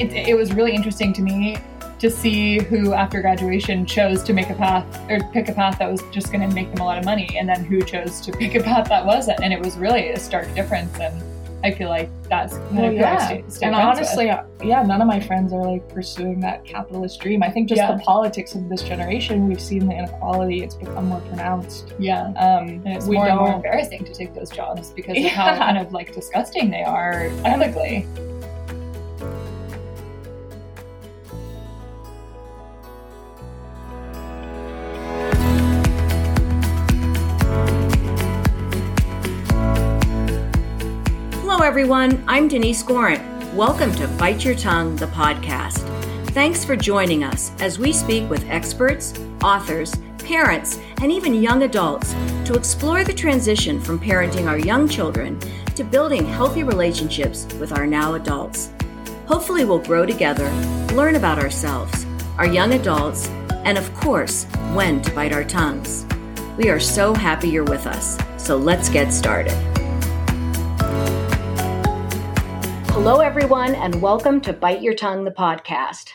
it, it was really interesting to me to see who after graduation chose to make a path or pick a path that was just going to make them a lot of money and then who chose to pick a path that wasn't and it was really a stark difference and I feel like that's kind Well, of yeah. stay, stay and honestly, with. uh, yeah, none of my friends are like pursuing that capitalist dream. I think just Yeah. the politics of this generation, we've seen the inequality; it's become more pronounced. yeah Um, and it's more and more embarrassing to take those jobs because of how kind of like disgusting they are ethically everyone. I'm Denise Gorant. Welcome to Bite Your Tongue, the podcast. Thanks for joining us as we speak with experts, authors, parents, and even young adults to explore the transition from parenting our young children to building healthy relationships with our now adults. Hopefully, we'll grow together, learn about ourselves, our young adults, and of course, when to bite our tongues. We are so happy you're with us, so let's get started. Hello, everyone, and welcome to Bite Your Tongue, the podcast.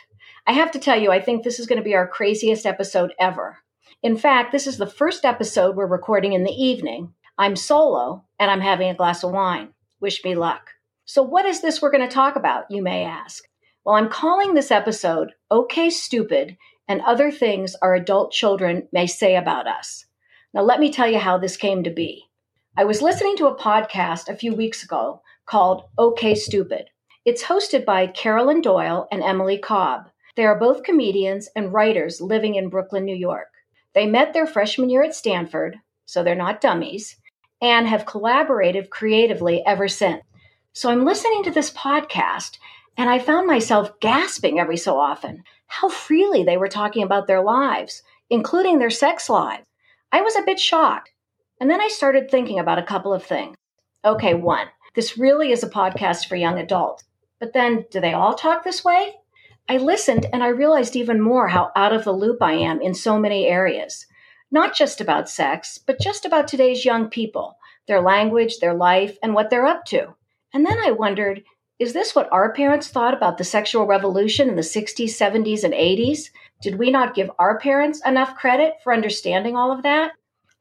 I have to tell you, I think this is going to be our craziest episode ever. In fact, this is the first episode we're recording in the evening. I'm solo, and I'm having a glass of wine. Wish me luck. So, what is this we're going to talk about, you may ask? Well, I'm calling this episode Okay Stupid and Other Things Our Adult Children May Say About Us. Now, let me tell you how this came to be. I was listening to a podcast a few weeks ago called OK Stupid. It's hosted by Carolyn Doyle and Emily Cobb. They are both comedians and writers living in Brooklyn, New York. They met their freshman year at Stanford, so they're not dummies, and have collaborated creatively ever since. So I'm listening to this podcast and I found myself gasping every so often how freely they were talking about their lives, including their sex lives. I was a bit shocked. And then I started thinking about a couple of things. Okay, one, this really is a podcast for young adults. But then, do they all talk this way? I listened and I realized even more how out of the loop I am in so many areas. Not just about sex, but just about today's young people, their language, their life, and what they're up to. And then I wondered is this what our parents thought about the sexual revolution in the 60s, 70s, and 80s? Did we not give our parents enough credit for understanding all of that?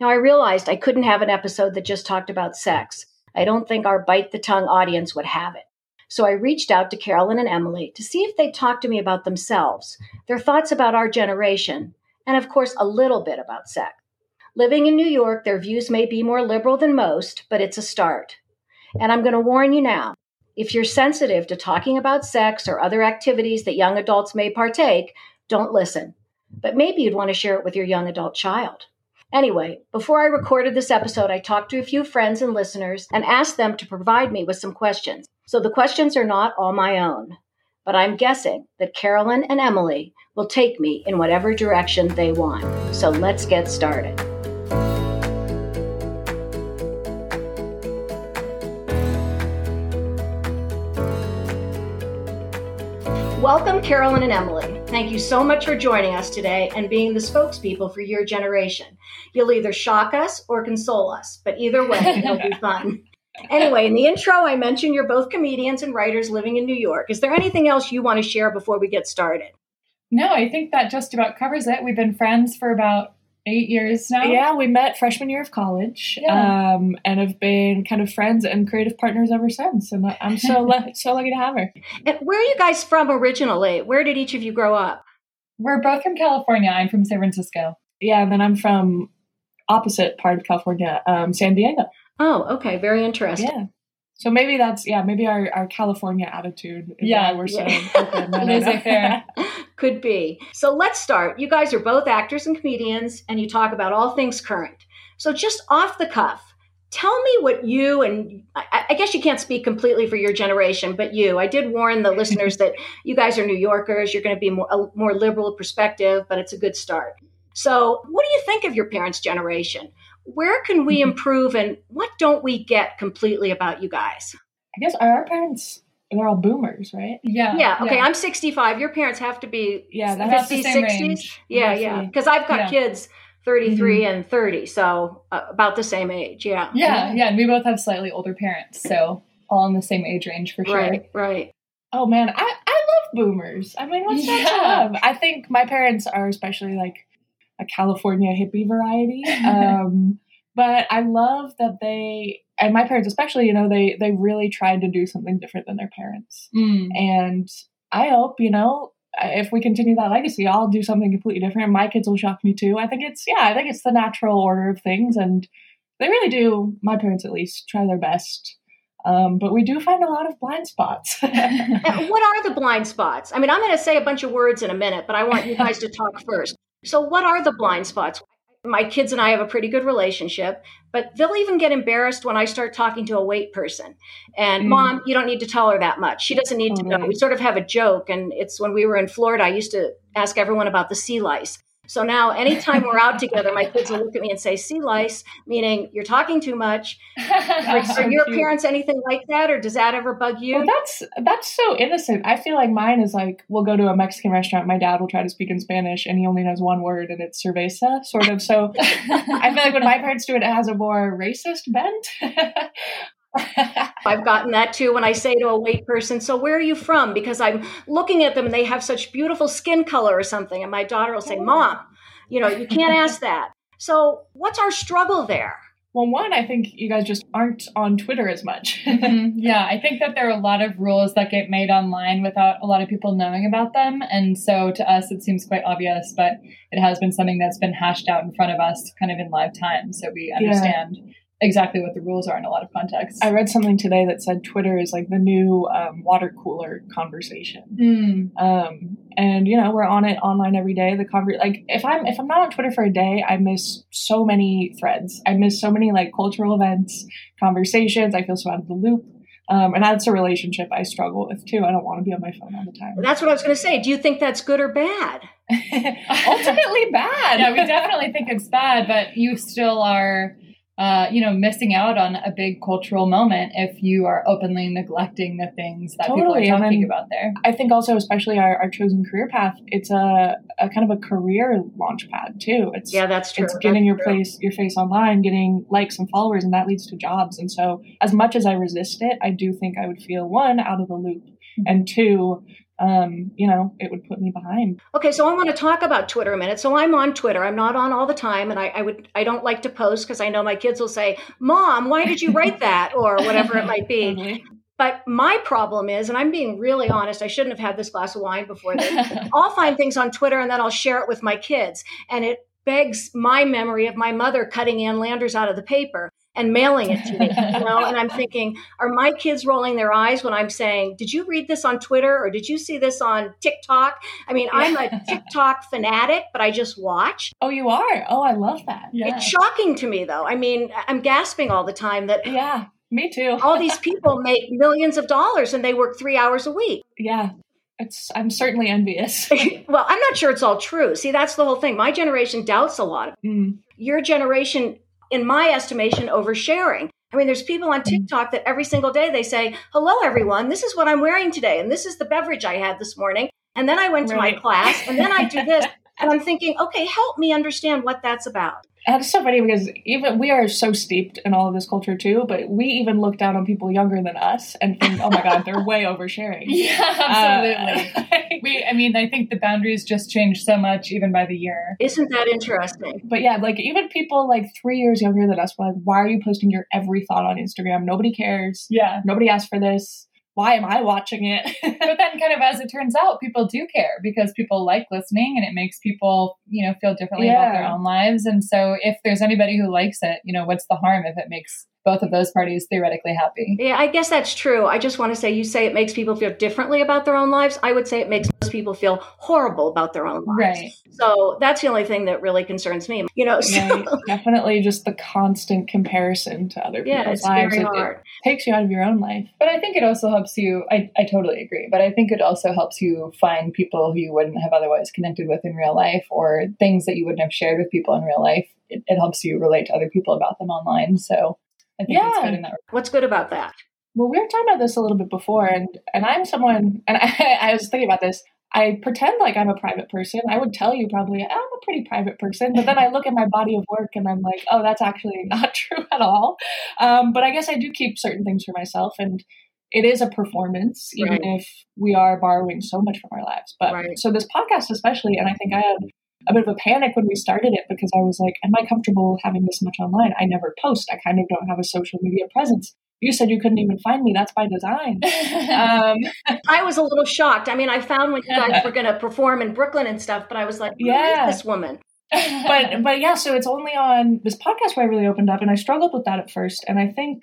Now, I realized I couldn't have an episode that just talked about sex. I don't think our Bite the Tongue audience would have it. So I reached out to Carolyn and Emily to see if they'd talk to me about themselves, their thoughts about our generation, and of course, a little bit about sex. Living in New York, their views may be more liberal than most, but it's a start. And I'm going to warn you now if you're sensitive to talking about sex or other activities that young adults may partake, don't listen. But maybe you'd want to share it with your young adult child. Anyway, before I recorded this episode, I talked to a few friends and listeners and asked them to provide me with some questions. So the questions are not all my own, but I'm guessing that Carolyn and Emily will take me in whatever direction they want. So let's get started. Welcome, Carolyn and Emily. Thank you so much for joining us today and being the spokespeople for your generation. You'll either shock us or console us, but either way, it'll be fun. Anyway, in the intro, I mentioned you're both comedians and writers living in New York. Is there anything else you want to share before we get started? no I think that just about covers it we've been friends for about eight years now Yeah, we met freshman year of college, Yeah. um, and have been kind of friends and creative partners ever since. And I'm so lu- so lucky to have her. And where are you guys from originally? Where did each of you grow up? we're both from California I'm from San Francisco Yeah, and then I'm from opposite part of California, um, San Diego. Oh, okay, very interesting. Yeah. So maybe that's yeah, maybe our, our California attitude. Is Yeah, why we're so yeah. open. Laissez-faire. Could be. So let's start. You guys are both actors and comedians, and you talk about all things current. So just off the cuff, tell me what you and I, I guess you can't speak completely for your generation, but you. I did warn the listeners that you guys are New Yorkers. You're going to be more a more liberal perspective, but it's a good start. So, what do you think of your parents' generation? Where can we Mm-hmm. improve, and what don't we get completely about you guys? I guess are our parents they're all boomers, right? yeah Yeah. Okay. I'm 65. Your parents have to be Yeah, About that's the 50s, 60s. range, Yeah, roughly. yeah. Because I've got Yeah. kids 33 and 30, so uh, about the same age. Yeah. yeah yeah and we both have slightly older parents so all in the same age range for sure Right, right. Oh man, I, I love boomers. I mean, what's not to love? I think my parents are especially like a California hippie variety. Um, but I love that they and my parents especially, you know, they they really tried to do something different than their parents. Mm. And I hope, you know, if we continue that legacy, I'll do something completely different. My kids will shock me too. I think it's yeah, I think it's the natural order of things, and they really do. My parents, at least, try their best. Um, but we do find a lot of blind spots. What are the blind spots? I mean, I'm going to say a bunch of words in a minute, but I want you guys to talk first. So, what are the blind spots? My kids and I have a pretty good relationship, but they'll even get embarrassed when I start talking to a wait person. And Mm. mom, you don't need to tell her that much. She doesn't need to know. We sort of have a joke, and it's when we were in Florida, I used to ask everyone about the sea lice. So now, anytime we're out together, my kids will look at me and say, sea lice, meaning you're talking too much. Are, so your cute. parents anything like that, or does that ever bug you? Well, that's that's so innocent. I feel like mine is like we'll go to a Mexican restaurant. My dad will try to speak in Spanish, and he only knows one word, and it's cerveza, sort of. So I feel like when my parents do it, it has a more racist bent. I've gotten that too when I say to a white person, So, where are you from? Because I'm looking at them and they have such beautiful skin color or something. And my daughter will say, Mom, you know, you can't ask that. So, what's our struggle there? well, one, I think you guys just aren't on Twitter as much. Mhm. Yeah, I think that there are a lot of rules that get made online without a lot of people knowing about them. And so to us, it seems quite obvious, but it has been something that's been hashed out in front of us kind of in live time. So we understand exactly what the rules are in a lot of contexts. I read something today that said Twitter is like the new um, water cooler conversation. Mm. um and you know we're on it online every day the conver- like if i'm if i'm not on twitter for a day i miss so many threads i miss so many like cultural events conversations i feel so out of the loop um and that's a relationship i struggle with too i don't want to be on my phone all the time That's what I was going to say. Do you think that's good or bad? ultimately bad yeah, we definitely think it's bad, but you still are, uh, you know, missing out on a big cultural moment if you are openly neglecting the things that Totally, people are talking then- about there. I think also, especially our, our chosen career path, it's a, a kind of a career launch pad too. It's Yeah, that's true. it's getting That's your true. place your face online getting likes and followers and that leads to jobs and so as much as i resist it i do think i would feel one out of the loop and two um, you know it would put me behind Okay, so I want to talk about Twitter a minute. So I'm on Twitter. I'm not on all the time, and I, I would I don't like to post because I know my kids will say, "Mom, why did you write that?" or whatever it might be. Totally. But my problem is, and I'm being really honest, I shouldn't have had this glass of wine before this. I'll find things on Twitter and then I'll share it with my kids. And it begs my memory of my mother cutting Ann Landers out of the paper and mailing it to me. You know, and I'm thinking, are my kids rolling their eyes when I'm saying, Did you read this on Twitter or did you see this on TikTok? I mean, I'm a TikTok fanatic, but I just watch. oh you are oh i love that Yeah. It's shocking to me though. I mean, I'm gasping all the time that yeah me too all these people make millions of dollars and they work three hours a week. yeah it's i'm certainly envious well, I'm not sure it's all true. See, that's the whole thing. My generation doubts a lot Mm. your generation, in my estimation, oversharing. I mean, there's people on mm. TikTok that every single day they say, Hello, everyone. This is what I'm wearing today. And this is the beverage I had this morning. And then I went to my class and then I do this. And I'm thinking, okay, help me understand what that's about. And it's so funny because even we are so steeped in all of this culture too, but we even look down on people younger than us and think, oh my god, they're way oversharing. Yeah, absolutely. Uh, we, I mean, I think the boundaries just change so much even by the year. Isn't that interesting? but yeah, like even people like three years younger than us were like, why are you posting your every thought on Instagram? Nobody cares. Yeah. Nobody asked for this. Why am I watching it? But then kind of as it turns out, people do care because people like listening and it makes people, you know, feel differently about their own lives. And so if there's anybody who likes it, you know, what's the harm if it makes both of those parties theoretically happy? Yeah, I guess that's true. I just want to say you say it makes people feel differently about their own lives. I would say it makes most people feel horrible about their own lives. Right. So that's the only thing that really concerns me. You know, so, right? Definitely just the constant comparison to other yeah, people's it's lives. very It- it takes you out of your own life. But I think it also helps you. I, I totally agree. But I think it also helps you find people who you wouldn't have otherwise connected with in real life or things that you wouldn't have shared with people in real life. It, it helps you relate to other people about them online. So I think it's Yeah. good in that What's good about that? Well, we were talking about this a little bit before, and and I'm someone, and I, I was thinking about this. I pretend like I'm a private person. I would tell you probably I'm a pretty private person, but then I look at my body of work and I'm like, oh, that's actually not true at all. Um, but I guess I do keep certain things for myself, and it is a performance, even Right. if we are borrowing so much from our lives. But Right. so this podcast, especially, and I think I had a bit of a panic when we started it because I was like, "Am I comfortable having this much online? I never post. I kind of don't have a social media presence." You said you couldn't even find me. That's by design. Um, I was a little shocked. I mean, I found when you guys were going to perform in Brooklyn and stuff, but I was like, who is Yeah. this woman? but but yeah, so it's only on this podcast where I really opened up, and I struggled with that at first. And I think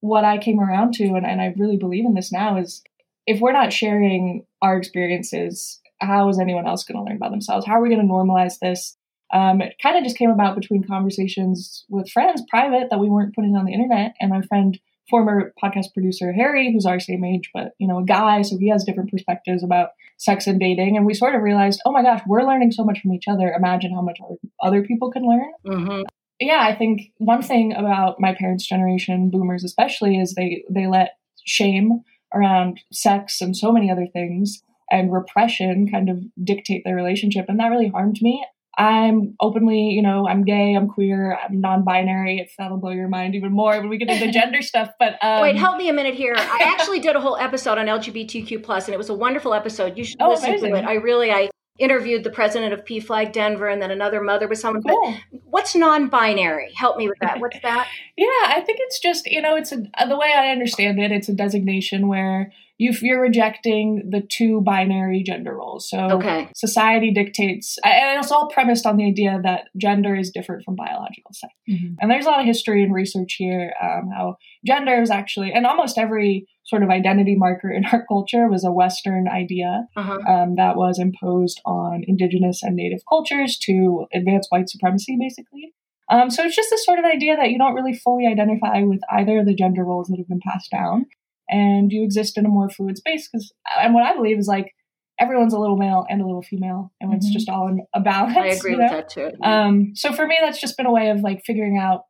what I came around to, and, and I really believe in this now, is if we're not sharing our experiences, how is anyone else going to learn about themselves? How are we going to normalize this? Um, it kind of just came about between conversations with friends, private, that we weren't putting on the internet. And my friend, former podcast producer Harry, who's our same age, but you know, a guy, so he has different perspectives about sex and dating. And we sort of realized, oh my gosh, we're learning so much from each other. Imagine how much other people can learn. hmm Yeah, I think one thing about my parents' generation, boomers especially, is they they let shame around sex and so many other things and repression kind of dictate their relationship, and that really harmed me. I'm openly, you know, I'm gay, I'm queer, I'm non-binary. It's that'll blow your mind even more when we get into gender stuff, but um, Wait, help me a minute here. I actually did a whole episode on LGBTQ plus, and it was a wonderful episode. You should Oh, listen amazing. to it. I really, I interviewed the president of PFLAG Denver, and then another mother with someone. But what's non-binary? Help me with that. What's that? Yeah, I think it's just you know it's a the way I understand it. It's a designation where you you're rejecting the two binary gender roles. So Okay. society dictates, and it's all premised on the idea that gender is different from biological sex. Mhm. And there's a lot of history and research here um, how gender is actually, and almost every sort of identity marker in our culture was a Western idea Uh-huh. um, that was imposed on indigenous and native cultures to advance white supremacy, basically. Um, so it's just this sort of idea that you don't really fully identify with either of the gender roles that have been passed down, and you exist in a more fluid space. Because, and what I believe is like everyone's a little male and a little female, and it's Mhm. just all in a balance. I agree you with that too. Um, so for me, that's just been a way of like figuring out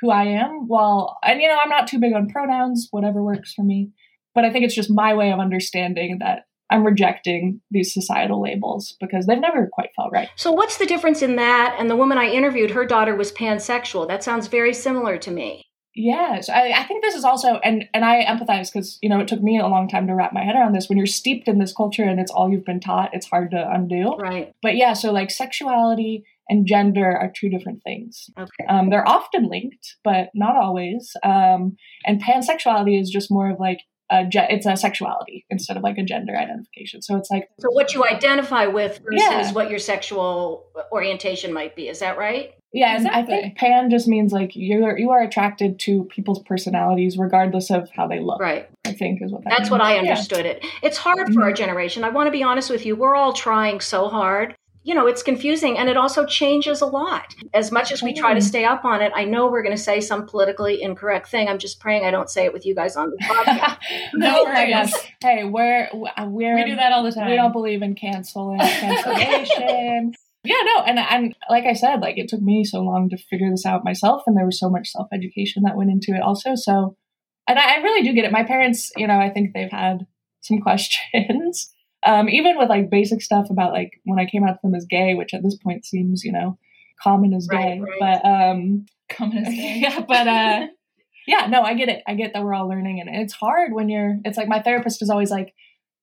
who I am. While and you know, I'm not too big on pronouns. Whatever works for me. But I think it's just my way of understanding that I'm rejecting these societal labels because they've never quite felt right. so what's the difference in that? And the woman I interviewed, her daughter was pansexual. That sounds very similar to me. Yes, I, I think this is also, and and I empathize because you know it took me a long time to wrap my head around this. When you're steeped in this culture and it's all you've been taught, it's hard to undo. Right. But yeah, so like sexuality and gender are two different things. Okay. Um, they're often linked, but not always. Um, and pansexuality is just more of like a ge- it's a sexuality instead of like a gender identification. So it's like So what you identify with versus Yeah. what your sexual orientation might be. Is that right? Yeah, and I think pan just means like you're you are attracted to people's personalities regardless of how they look. Right. I think is what that That's means. what I Yeah. understood it. It's hard for our generation. I want to be honest with you. We're all trying so hard. You know, it's confusing and it also changes a lot. As much as we try to Mhm. stay up on it, I know we're going to say some politically incorrect thing. I'm just praying I don't say it with you guys on the podcast. No worries. Hey, we're we're We do that all the time. We don't believe in canceling cancellation. Yeah, no, and and like I said, like it took me so long to figure this out myself, and there was so much self education that went into it also. So, and I, I really do get it. My parents, you know, I think they've had some questions, um, even with like basic stuff about like when I came out to them as gay, which at this point seems, you know, common as Right, gay, right. but um, Communist yeah, but uh, yeah, no, I get it. I get that we're all learning, and it's hard when you're. It's like my therapist is always like,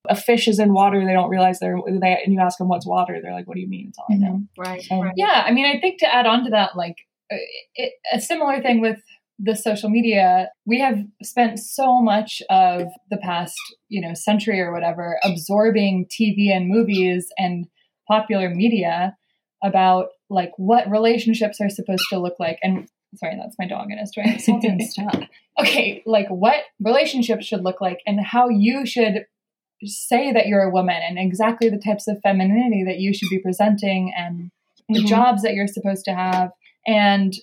a fish is in water. They don't realize they're they, and you ask them what's water. They're like, what do you mean? It's all I know. right. Um, right. Yeah, I mean, I think to add on to that, like uh, it, a similar thing with the social media, we have spent so much of the past, you know, century or whatever absorbing TV and movies and popular media about like what relationships are supposed to look like. And sorry, that's my dog in trying Sultan, stop. Okay, like what relationships should look like and how you should say that you're a woman and exactly the types of femininity that you should be presenting and the Mhm. jobs that you're supposed to have and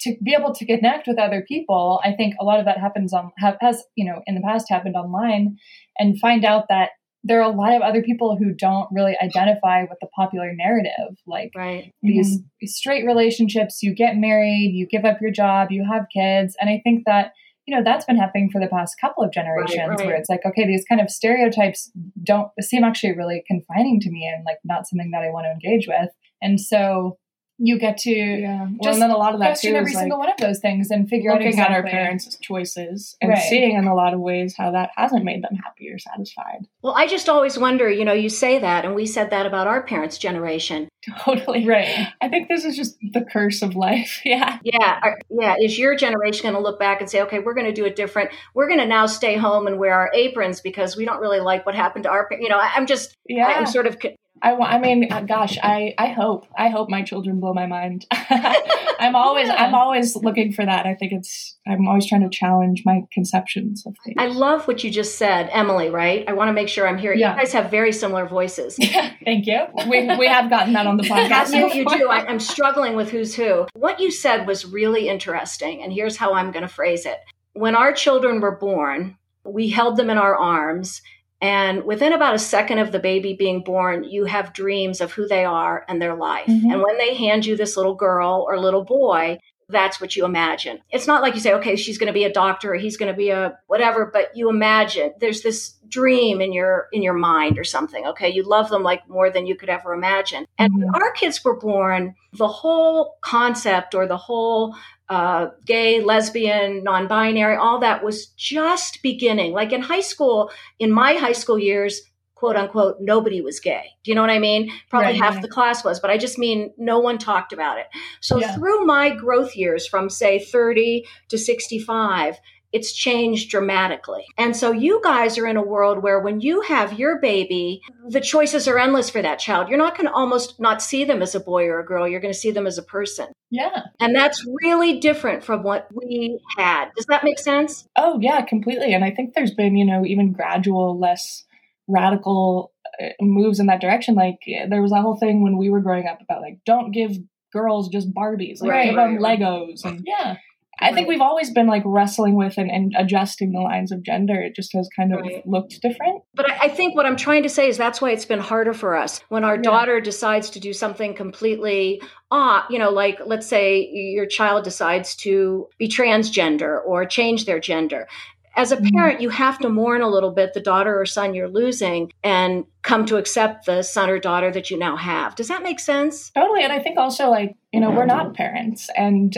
to be able to connect with other people i think a lot of that happens on have, has you know in the past happened online and find out that there are a lot of other people who don't really identify with the popular narrative like Right. these straight relationships you get married you give up your job you have kids and i think that you know that's been happening for the past couple of generations right. where it's like okay these kind of stereotypes don't seem actually really confining to me and like not something that i want to engage with and so you get to Yeah. Well, Just and then a lot of that question too every single like one of those things and figure out exactly. at our parents' choices and Right. seeing in a lot of ways how that hasn't made them happy or satisfied. Well, I just always wonder, you know, you say that, and we said that about our parents' generation. Totally. Right. I think this is just the curse of life. Yeah. Yeah, are- yeah. Is your generation going to look back and say, okay, we're going to do it different? We're going to now stay home and wear our aprons because we don't really like what happened to our, pa-" you know, I- I'm just, Yeah. I'm sort of, co- I, I mean, uh, gosh, I, I hope, I hope my children blow my mind. I'm always, Yeah. I'm always looking for that. I think it's, I'm always trying to challenge my conceptions of things. I love what you just said, Emily, right? I want to make sure I'm hearing. Yeah. You guys have very similar voices. Thank you. we, we have gotten that on the podcast. you, you do. I, I'm struggling with who's who. What you said was really interesting, and here's how I'm going to phrase it. When our children were born, we held them in our arms, and within about a second of the baby being born, you have dreams of who they are and their life. Mhm. And when they hand you this little girl or little boy, that's what you imagine. It's not like you say, okay, she's going to be a doctor or he's going to be a whatever, but you imagine there's this dream in your in your mind or something. Okay, you love them like more than you could ever imagine. And when our kids were born, the whole concept or the whole uh, gay, lesbian, non-binary, all that was just beginning. Like in high school, in my high school years, quote unquote, nobody was gay. Do you know what I mean? Probably Right, half right. the class was, but I just mean no one talked about it. So Yeah. through my growth years from say 30 to 65, it's changed dramatically. And so you guys are in a world where when you have your baby, the choices are endless for that child. You're not going to almost not see them as a boy or a girl. You're going to see them as a person. Yeah. And that's really different from what we had. Does that make sense? Oh yeah, completely. And I think there's been, you know, even gradual, less radical uh, moves in that direction. Like eh, there was that whole thing when we were growing up about like don't give girls just Barbies, like Right, give them Legos. And Yeah. I think we've always been like wrestling with and, and adjusting the lines of gender. It just has kind of Right. looked different. But I I think what I'm trying to say is that's why it's been harder for us. When our Yeah. daughter decides to do something completely ah, you know, like let's say your child decides to be transgender or change their gender. As a Mhm. parent, you have to mourn a little bit the daughter or son you're losing and come to accept the son or daughter that you now have. Does that make sense? Totally. And I think also like, you know, we're not parents and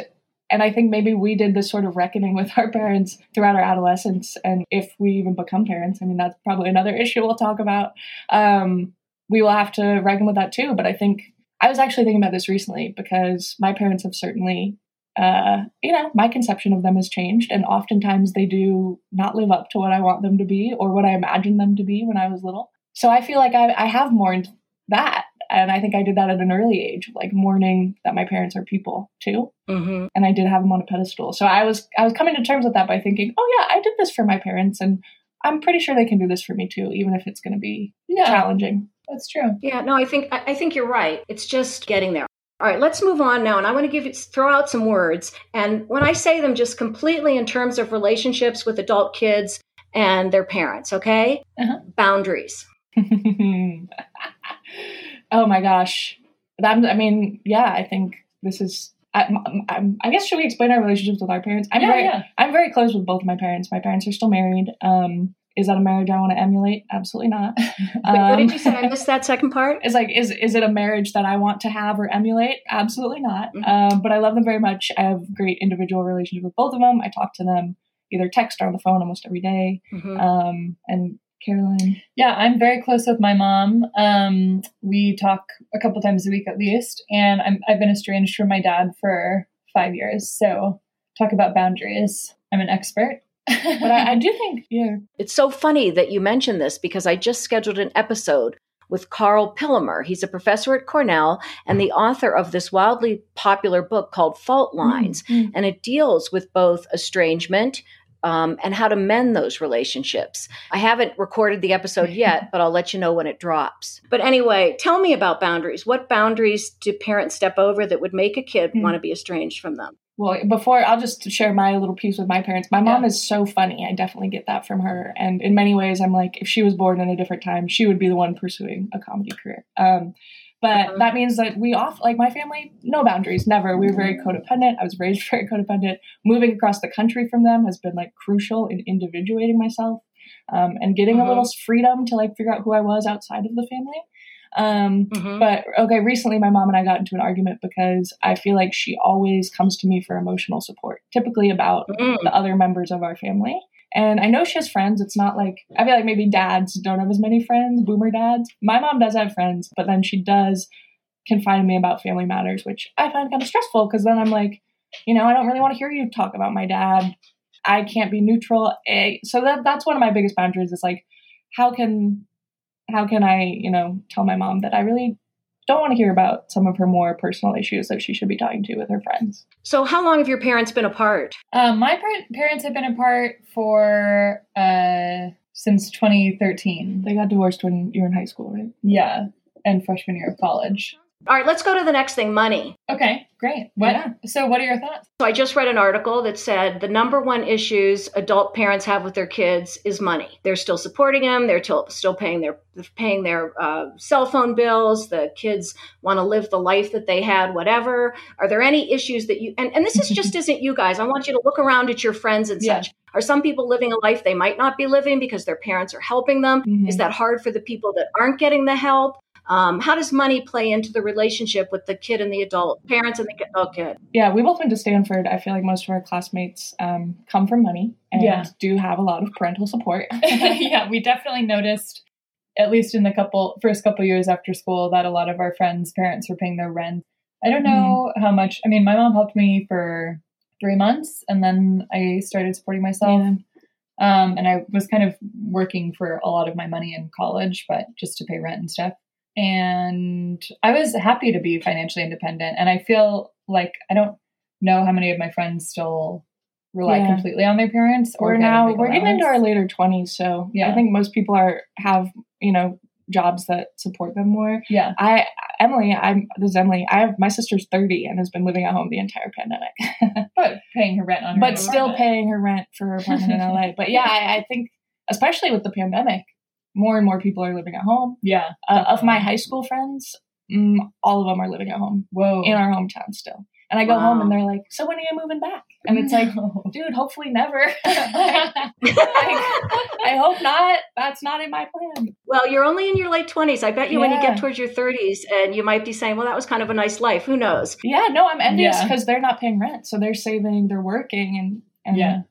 and I think maybe we did this sort of reckoning with our parents throughout our adolescence. And if we even become parents, I mean, that's probably another issue we'll talk about. Um, we will have to reckon with that too. But I think I was actually thinking about this recently because my parents have certainly, uh, you know, my conception of them has changed. And oftentimes they do not live up to what I want them to be or what I imagined them to be when I was little. So I feel like I, I have mourned that. And I think I did that at an early age, like mourning that my parents are people too. Mm-hmm. And I did have them on a pedestal. So I was I was coming to terms with that by thinking, oh yeah, I did this for my parents, and I'm pretty sure they can do this for me too, even if it's going to be Yeah. challenging. That's true. Yeah, no, I think I, I think you're right. It's just getting there. All right, let's move on now, and I want to give you throw out some words. And when I say them, just completely in terms of relationships with adult kids and their parents. Okay, Uh-huh. boundaries. oh my gosh, that, I mean, yeah, I think this is. I, I'm- I guess should we explain our relationships with our parents? I'm yeah, very, yeah. I'm very close with both of my parents. My parents are still married. Um, is that a marriage I want to emulate? Absolutely not. Wait, what Um, did you say? I missed that second part. It's like, is is it a marriage that I want to have or emulate? Absolutely not. Mhm. Um, but I love them very much. I have great individual relationship with both of them. I talk to them either text or on the phone almost every day. Mhm. Um, and Caroline, Yeah, I'm very close with my mom. Um, we talk a couple times a week at least, and I'm, I've been estranged from my dad for five years. So, talk about boundaries. I'm an expert. but I, I do think, yeah, It's so funny that you mentioned this because I just scheduled an episode with Karl Pillemer. He's a professor at Cornell and the author of this wildly popular book called Fault Lines. Mm. And it deals with both estrangement um, and how to mend those relationships. I haven't recorded the episode yet, but I'll let you know when it drops. But anyway, tell me about boundaries. What boundaries do parents step over that would make a kid Hmm. want to be estranged from them? Well, before I'll just share my little piece with my parents. My mom Yeah. is so funny. I definitely get that from her. And in many ways, I'm like, if she was born in a different time, she would be the one pursuing a comedy career. Um, but Mhm. that means that we off like my family, no boundaries, never. We were very codependent. I was raised very codependent. Moving across the country from them has been like crucial in individuating myself um, and getting a little freedom to like figure out who I was outside of the family. Um, Mhm. but okay, recently my mom and I got into an argument because I feel like she always comes to me for emotional support, typically about Mm. the other members of our family. And I know she has friends. It's not like I feel like maybe dads don't have as many friends, boomer dads. My mom does have friends, but then she does confide in me about family matters, which I find kind of stressful because then I'm like, you know, I don't really want to hear you talk about my dad. I can't be neutral. Eh, So that that's one of my biggest boundaries is like, how can how can I, you know, tell my mom that I really don't want to hear about some of her more personal issues that she should be talking to with her friends. So, how long have your parents been apart? Um, my par- parents have been apart for uh, since 2013. They got divorced when you were in high school, right? Yeah, and freshman year of college. All right, let's go to the next thing money. Okay, great. What? Yeah. So, what are your thoughts? So, I just read an article that said the number one issues adult parents have with their kids is money. They're still supporting them. They're till- still paying their paying their uh, cell phone bills. The kids want to live the life that they had. Whatever. Are there any issues that you and and this is just isn't you guys? I want you to look around at your friends and Yeah. such. Are some people living a life they might not be living because their parents are helping them? Mhm. Is that hard for the people that aren't getting the help? Um, how does money play into the relationship with the kid and the adult, parents and the kid? Oh, kid. Yeah, we both went to Stanford. I feel like most of our classmates um, come from money and Yeah. do have a lot of parental support. yeah, we definitely noticed, at least in the couple first couple years after school, that a lot of our friends' parents were paying their rent. I don't know how much. I mean, my mom helped me for three months, and then I started supporting myself. Yeah. Um, and I was kind of working for a lot of my money in college, but just to pay rent and stuff. And I was happy to be financially independent. And I feel like I don't know how many of my friends still rely Yeah. completely on their parents. Or we're now we're getting into our later twenties, so Yeah. I think most people are have you know jobs that support them more. Yeah. I Emily, I'm this is Emily. I have my sister's thirty and has been living at home the entire pandemic, But paying her rent on her but still apartment. paying her rent for her apartment in LA. But yeah, I, I think especially with the pandemic, more and more people are living at home. Yeah. Uh, of my high school friends, mm, all of them are living at home Whoa. in our hometown still. And I go Wow. home and they're like, "So when are you moving back?" And it's like, dude, hopefully never. I hope not. That's not in my plan. Well, you're only in your late 20s. I bet you when you get towards your 30s and you might be saying, well, that was kind of a nice life. Who knows? Yeah, no, I'm envious Yeah. because they're not paying rent, so they're saving, they're working, and, and Yeah.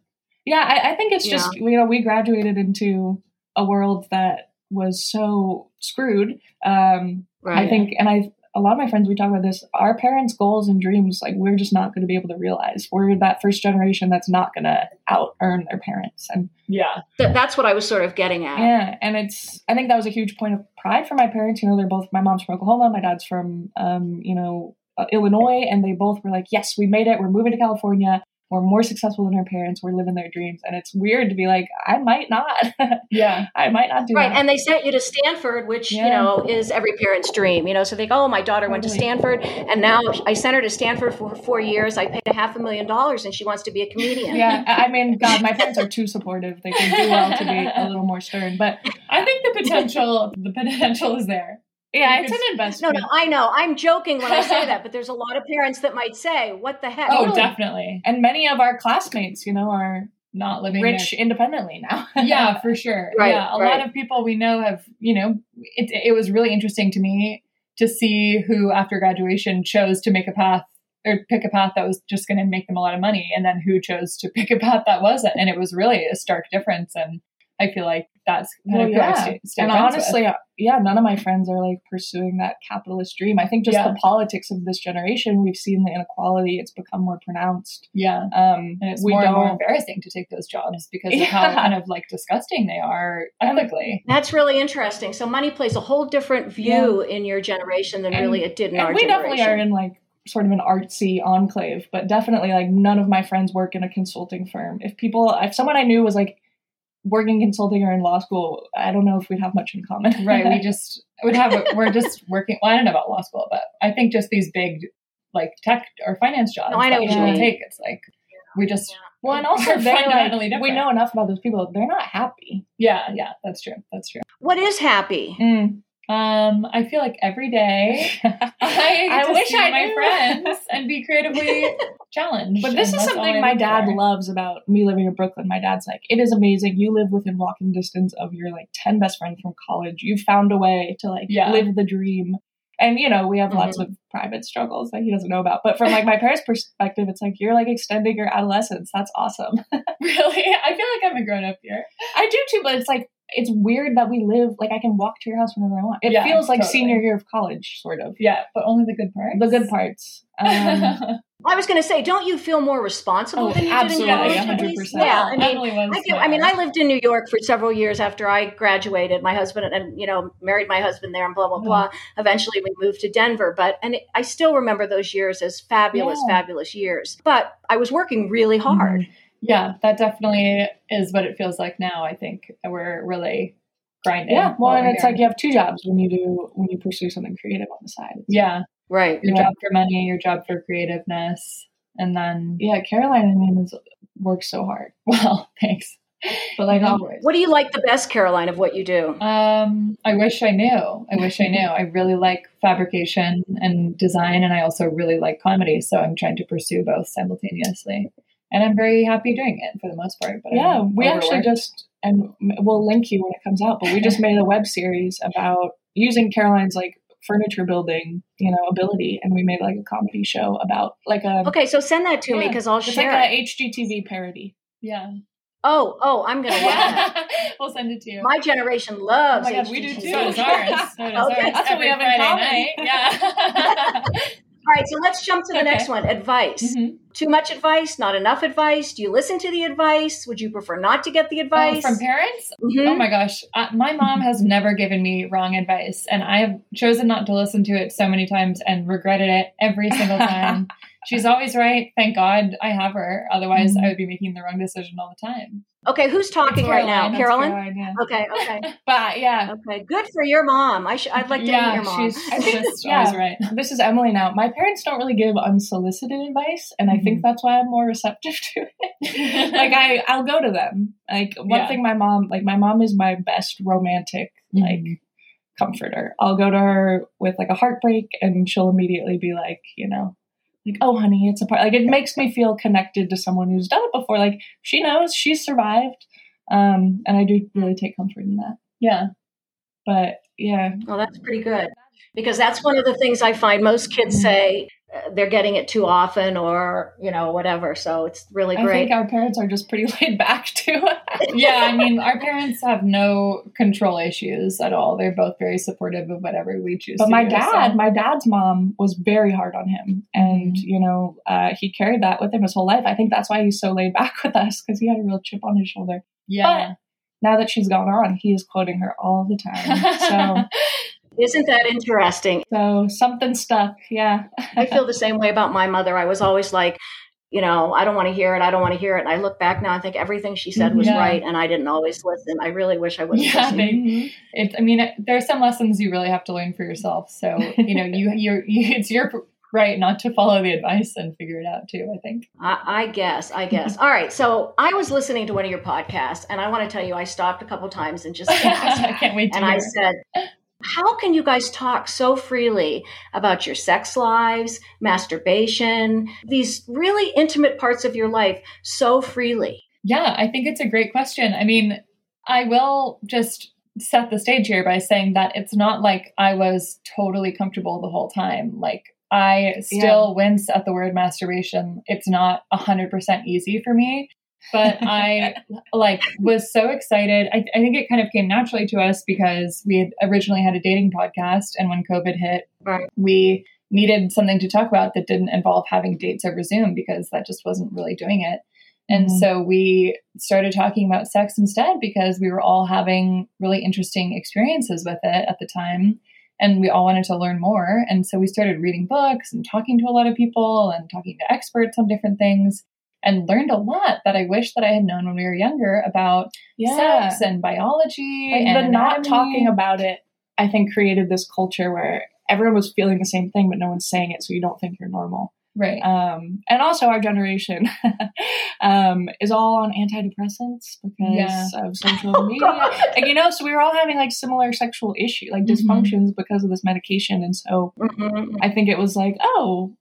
yeah. I, I think it's just you know we graduated into a world that was so screwed. Um, Right. I think, and I a lot of my friends we talk about this. Our parents' goals and dreams, like we're just not going to be able to realize. We're that first generation that's not going to out earn their parents, and Yeah. Th- that's what I was sort of getting at. Yeah, and it's I think that was a huge point of pride for my parents. You know, they're both my mom's from Oklahoma, my dad's from um, you know uh, Illinois, and they both were like, "Yes, we made it. We're moving to California. We're more successful than our parents. We're living their dreams." And it's weird to be like, "I might not. Yeah. I might not do Right. that." And they sent you to Stanford, which, you know, is every parent's dream. You know, so they go, oh, my daughter went to Stanford and now I sent her to Stanford for four years. I paid a half a million dollars and she wants to be a comedian. yeah, I I mean, God, my parents are too supportive. They could do well to be a little more stern, but I think the potential the potential is there. Yeah, it's an investment. no, no, I know. I'm joking when I say that, but there's a lot of parents that might say, what the heck? Oh, Totally. definitely. And many of our classmates, you know, are Not living rich independently now. Yeah, for sure. Right, yeah, a right. lot of people we know have, you know, it it was really interesting to me to see who after graduation chose to make a path or pick a path that was just going to make them a lot of money and then who chose to pick a path that wasn't and it was really a stark difference and I feel like that's kind Well, of who yeah. stay, stay and friends with. honestly, uh, yeah, none of my friends are like pursuing that capitalist dream. I think just Yeah. the politics of this generation, we've seen the inequality; it's become more pronounced. yeah. Um, And it's we more and more embarrassing to take those jobs because of how kind of like disgusting they are ethically. That's really interesting. So money plays a whole different view in your generation than And- really it did in and our we generation. definitely are in like sort of an artsy enclave, but definitely like none of my friends work in a consulting firm. If people, if someone I knew was like working consulting or in law school, I don't know if we'd have much in common. right we just would have a, we're just working well i don't know about law school but i think just these big like tech or finance jobs No, I know that you people mean. take it's like we just well, and also We're they're fundamentally like, we know enough about those people; they're not happy. yeah yeah that's true that's true What is happy? Mm. Um, I feel like every day I, I wish I my knew. friends and be creatively challenged. But this is something my dad for. loves about me living in Brooklyn. My dad's like, it is amazing. You live within walking distance of your like 10 best friends from college. You found a way to like Yeah. live the dream. And you know, we have lots of private struggles that he doesn't know about. But from like my parents' perspective, it's like you're like extending your adolescence. That's awesome. Really, I feel like I'm a grown up here. I do too, but it's like it's weird that we live like I can walk to your house whenever I want. It Yeah, feels like totally. senior year of college, sort of. Yeah, but only the good parts. The good parts. Um, I was going to say, don't you feel more responsible Oh, than you absolutely, did in college? at least? 100%. Yeah, I mean, I do. I mean. I lived in New York for several years after I graduated. My husband and you know married my husband there, and blah blah blah. Eventually, we moved to Denver, but and it, I still remember those years as fabulous, Yeah. fabulous years. But I was working really hard. Yeah, that definitely is what it feels like now. I think we're really grinding. yeah. Well, and it's here. like you have two jobs when you do when you pursue something creative on the side. yeah, Right. your Yeah. job for money, your job for creativeness, and then Yeah, Caroline, I mean, is works so hard. well, thanks. But like Mhm. always. What do you like the best, Caroline, of what you do? Um, I wish I knew. I wish I knew. I really like fabrication and design, and I also really like comedy. So I'm trying to pursue both simultaneously, and I'm very happy doing it for the most part. But Yeah, I'm we actually just and we'll link you when it comes out. But we just made a web series about using Caroline's like furniture building, you know, ability, and we made like a comedy show about like a Okay, so send that to me because I'll it's like share a. HGTV parody. yeah. Oh, oh, I'm gonna watch that. we'll send it to you. My generation loves. Oh my God, we do too. so does ours. So does Okay. ours. That's what we Every have in Friday common. night. Yeah. All right, so let's jump to the Okay. next one. Advice. Mhm. Too much advice? Not enough advice? Do you listen to the advice? Would you prefer not to get the Oh, advice? from parents? Mhm. Oh my gosh. Uh, my mom has never given me wrong advice, and I have chosen not to listen to it so many times and regretted it every single time. She's always right. Thank God I have her. Otherwise, Mhm. I would be making the wrong decision all the time. Okay, who's talking right now? Carolyn? Caroline, yeah. Okay, okay, But yeah, okay. Good for your mom. I sh- I'd like to yeah, meet your mom. she's I think- just yeah. always right. this is Emily now. My parents don't really give unsolicited advice, and I think that's why I'm more receptive to it. like I, I'll go to them. Like one Yeah. thing, my mom, like my mom is my best romantic like Mhm. comforter. I'll go to her with like a heartbreak, and she'll immediately be like, you know, like, oh honey, it's a part. Like it makes me feel connected to someone who's done it before. Like she knows she's survived, um, and I do really take comfort in that. yeah. But yeah, Well, that's pretty good because that's one of the things I find most kids Mhm. say they're getting it too often or you know whatever. So it's really I great. think our parents are just pretty laid back too. Yeah, I mean, our parents have no control issues at all. They're both very supportive of whatever we choose. But to my do, dad, so- my dad's mom was very hard on him, and Mhm. you know, uh, he carried that with him his whole life. I think that's why he's so laid back with us because he had a real chip on his shoulder. yeah. Now that she's gone on, he is quoting her all the time. Isn't that interesting? So, so something stuck. Yeah, I feel the same way about my mother. I was always like, you know, I don't want to hear it. I don't want to hear it. And I look back now I think everything she said was Yeah. right, and I didn't always listen. I really wish I would have Yeah, listened. Mhm. it, I mean, it, there are some lessons you really have to learn for yourself. So you know, you you're you, it's your right not to follow the advice and figure it out too. I think. I, I guess. I guess. All right. So I was listening to one of your podcasts, and I want to tell you, I stopped a couple times and just I can't wait to and hear. I said, "How can you guys talk so freely about your sex lives, masturbation, these really intimate parts of your life so freely?" Yeah, I think it's a great question. I mean, I will just set the stage here by saying that it's not like I was totally comfortable the whole time. Like, I still wince at the word masturbation. It's not 100% easy for me, but I like was so excited. I, I think it kind of came naturally to us because we had originally had a dating podcast, and when COVID hit, Right. we needed something to talk about that didn't involve having dates over Zoom because that just wasn't really doing it. And Mhm. so we started talking about sex instead because we were all having really interesting experiences with it at the time. And we all wanted to learn more. And so we started reading books and talking to a lot of people and talking to experts on different things and learned a lot that I wish that I had known when we were younger about yeah. sex and biology Like, and the not talking about it, I think, created this culture where everyone was feeling the same thing, but no one's saying it, so you don't think you're normal. Right. Um, and also our generation um, is all on antidepressants because Yeah. of social media. Like, you know, so we were all having like similar sexual issue, like Mhm. dysfunctions because of this medication. And so Mhm. I think it was like, oh,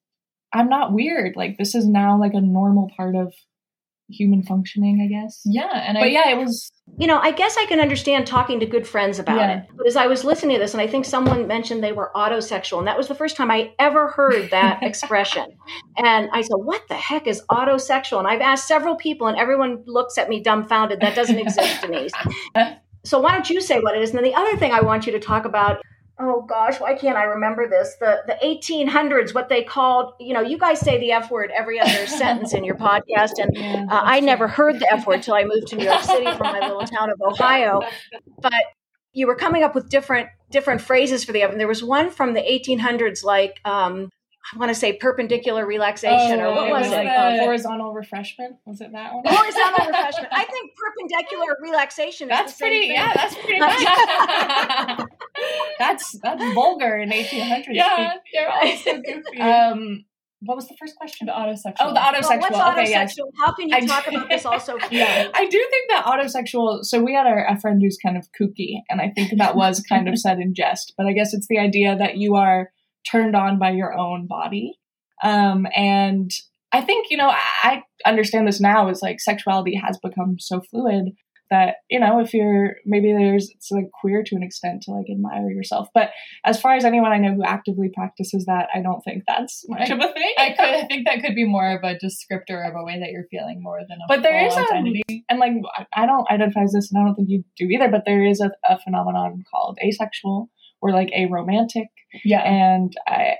I'm not weird. Like this is now like a normal part of human functioning, I guess. yeah, and I But yeah, it was You know, I guess I can understand talking to good friends about Yeah. it. But as I was listening to this, and I think someone mentioned they were autosexual, and that was the first time I ever heard that expression. And I said, What the heck is autosexual? And I've asked several people, and everyone looks at me dumbfounded. That doesn't exist, Denise. So why don't you say what it is? And then the other thing I want you to talk about. Oh gosh, why can't I remember this? The the 1800s, what they called, you know, you guys say the F word every other sentence in your podcast, and yeah, uh, I never heard the F word till I moved to New York City from my little town of Ohio. But you were coming up with different different phrases for the F. And there was one from the 1800s, like um, I want to say perpendicular relaxation, Oh, or what it was was it? like Uh, horizontal refreshment. Was it that one? Horizontal refreshment. I think perpendicular relaxation. Is That's pretty. thing. Yeah, that's pretty much. that's that's vulgar in 1800s. yeah, they're all so goofy. Um, what was the first question? the autosexual. Oh, the Well, autosexual. what's okay, yes. How can you I- talk about this also? Yeah. I do think that autosexual. So we had a, a friend who's kind of kooky, and I think that was kind of said in jest. But I guess it's the idea that you are turned on by your own body, um, and I think you know I I understand this now is like sexuality has become so fluid that you know if you're maybe there's it's like queer to an extent to like admire yourself but as far as anyone i know who actively practices that i don't think that's much of a thing I could. I think that could be more of a descriptor of a way that you're feeling more than a But there is full is a- identity. and like I- I don't identify as this, and I don't think you do either. But there is a, a phenomenon called asexual, or like aromantic. Yeah. and I,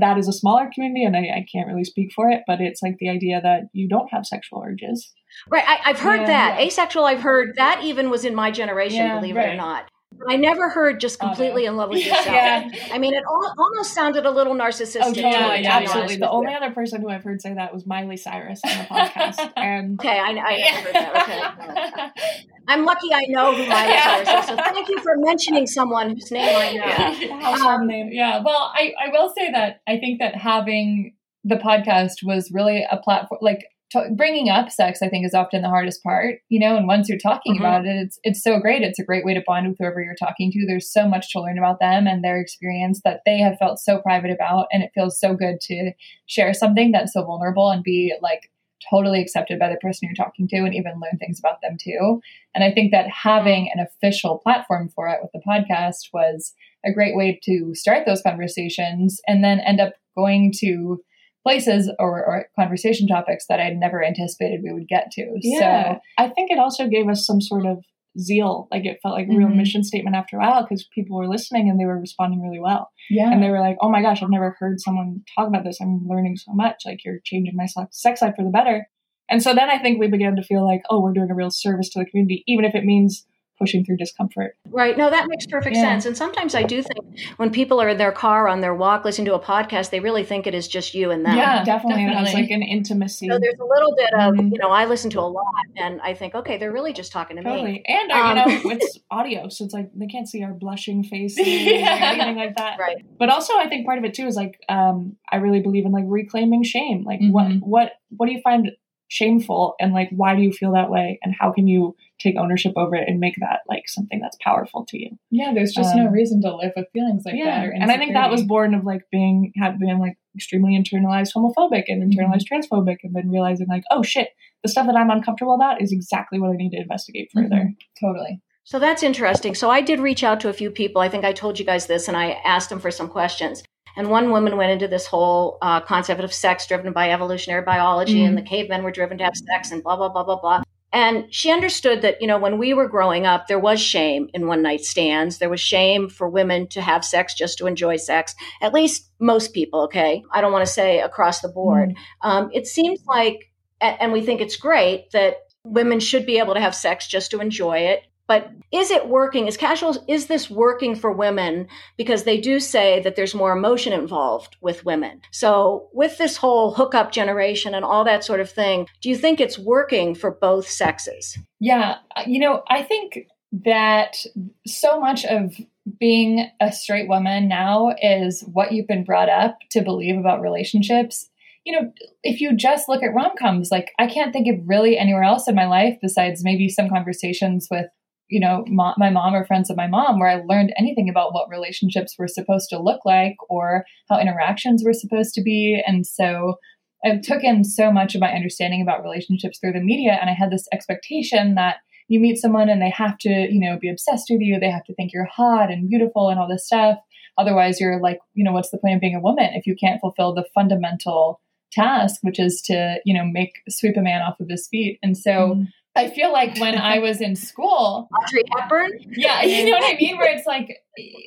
that is a smaller community, and I, I can't really speak for it. But it's like the idea that you don't have sexual urges. Right, I, I've heard Yeah. that. Asexual, I've heard that even was in my generation, Yeah, believe it or not. But I never heard just Auto. completely in love with yourself. yeah. I mean, it al- almost sounded a little narcissistic. Oh, totally, yeah, yeah, absolutely. The only you. other person who I've heard say that was Miley Cyrus on the podcast, and Okay, I, I never heard that. Okay. I'm lucky I know who Miley Cyrus is. So thank you for mentioning someone whose name I know. yeah, Um, name. Yeah, well, I, I will say that I think that having the podcast was really a platform, like t- bringing up sex. I think is often the hardest part, you know. And once you're talking Mhm. about it, it's it's so great. It's a great way to bond with whoever you're talking to. There's so much to learn about them and their experience that they have felt so private about, and it feels so good to share something that's so vulnerable and be like totally accepted by the person you're talking to and even learn things about them too. And I think that having an official platform for it with the podcast was a great way to start those conversations and then end up going to places or, or conversation topics that I'd never anticipated we would get to. Yeah, So I think it also gave us some sort of zeal. Like it felt like a real Mhm. mission statement after a while because people were listening and they were responding really well. yeah. and they were like, "Oh my gosh, I've never heard someone talk about this. I'm learning so much. Like you're changing my sex life for the better." And so then I think we began to feel like, "Oh, we're doing a real service to the community, even if it means pushing through discomfort." Right. No, that makes perfect Yeah. sense. And sometimes I do think when people are in their car on their walk listening to a podcast, they really think it is just you and them. Yeah. definitely, it has like an intimacy. So there's a little bit of, Mhm. you know, I listen to a lot and I think, okay, they're really just talking to me. Totally, and uh, Um, you know, it's audio, so it's like they can't see our blushing faces Yeah. or anything like that. Right. But also, I think part of it too is like um, I really believe in like reclaiming shame. Like, what Mhm. what what do you find shameful, and like why do you feel that way, and how can you take ownership over it and make that like something that's powerful to you? yeah, there's just no um, reason to live with feelings like that. Or and I think that was born of like being have been like extremely internalized homophobic and internalized transphobic, and then realizing like, oh shit, the stuff that I'm uncomfortable about is exactly what I need to investigate further. Mhm. totally. So that's interesting. So I did reach out to a few people. I think I told you guys this and I asked them for some questions. And one woman went into this whole uh, concept of sex driven by evolutionary biology and the cavemen were driven to have sex and blah, blah, blah, blah, blah. And she understood that, you know, when we were growing up, there was shame in one night stands. There was shame for women to have sex just to enjoy sex. At least most people, okay? I don't want to say across the board. Um, it seems like, and we think it's great that women should be able to have sex just to enjoy it. But is it working? Is casual, is this working for women? Because they do say that there's more emotion involved with women. So with this whole hookup generation and all that sort of thing, do you think it's working for both sexes? Yeah, you know, I think that so much of being a straight woman now is what you've been brought up to believe about relationships. you know, if you just look at rom coms, like I can't think of really anywhere else in my life besides maybe some conversations with, you know, my mom or friends of my mom where I learned anything about what relationships were supposed to look like or how interactions were supposed to be. And so I took in so much of my understanding about relationships through the media, and I had this expectation that you meet someone and they have to, you know, be obsessed with you. They have to think you're hot and beautiful and all this stuff. Otherwise, you're like, you know, what's the point of being a woman if you can't fulfill the fundamental task, which is to, you know, make sweep a man off of his feet. And so mm-hmm. I feel like when I was in school, Audrey Hepburn. Yeah, you know what I mean? Where it's like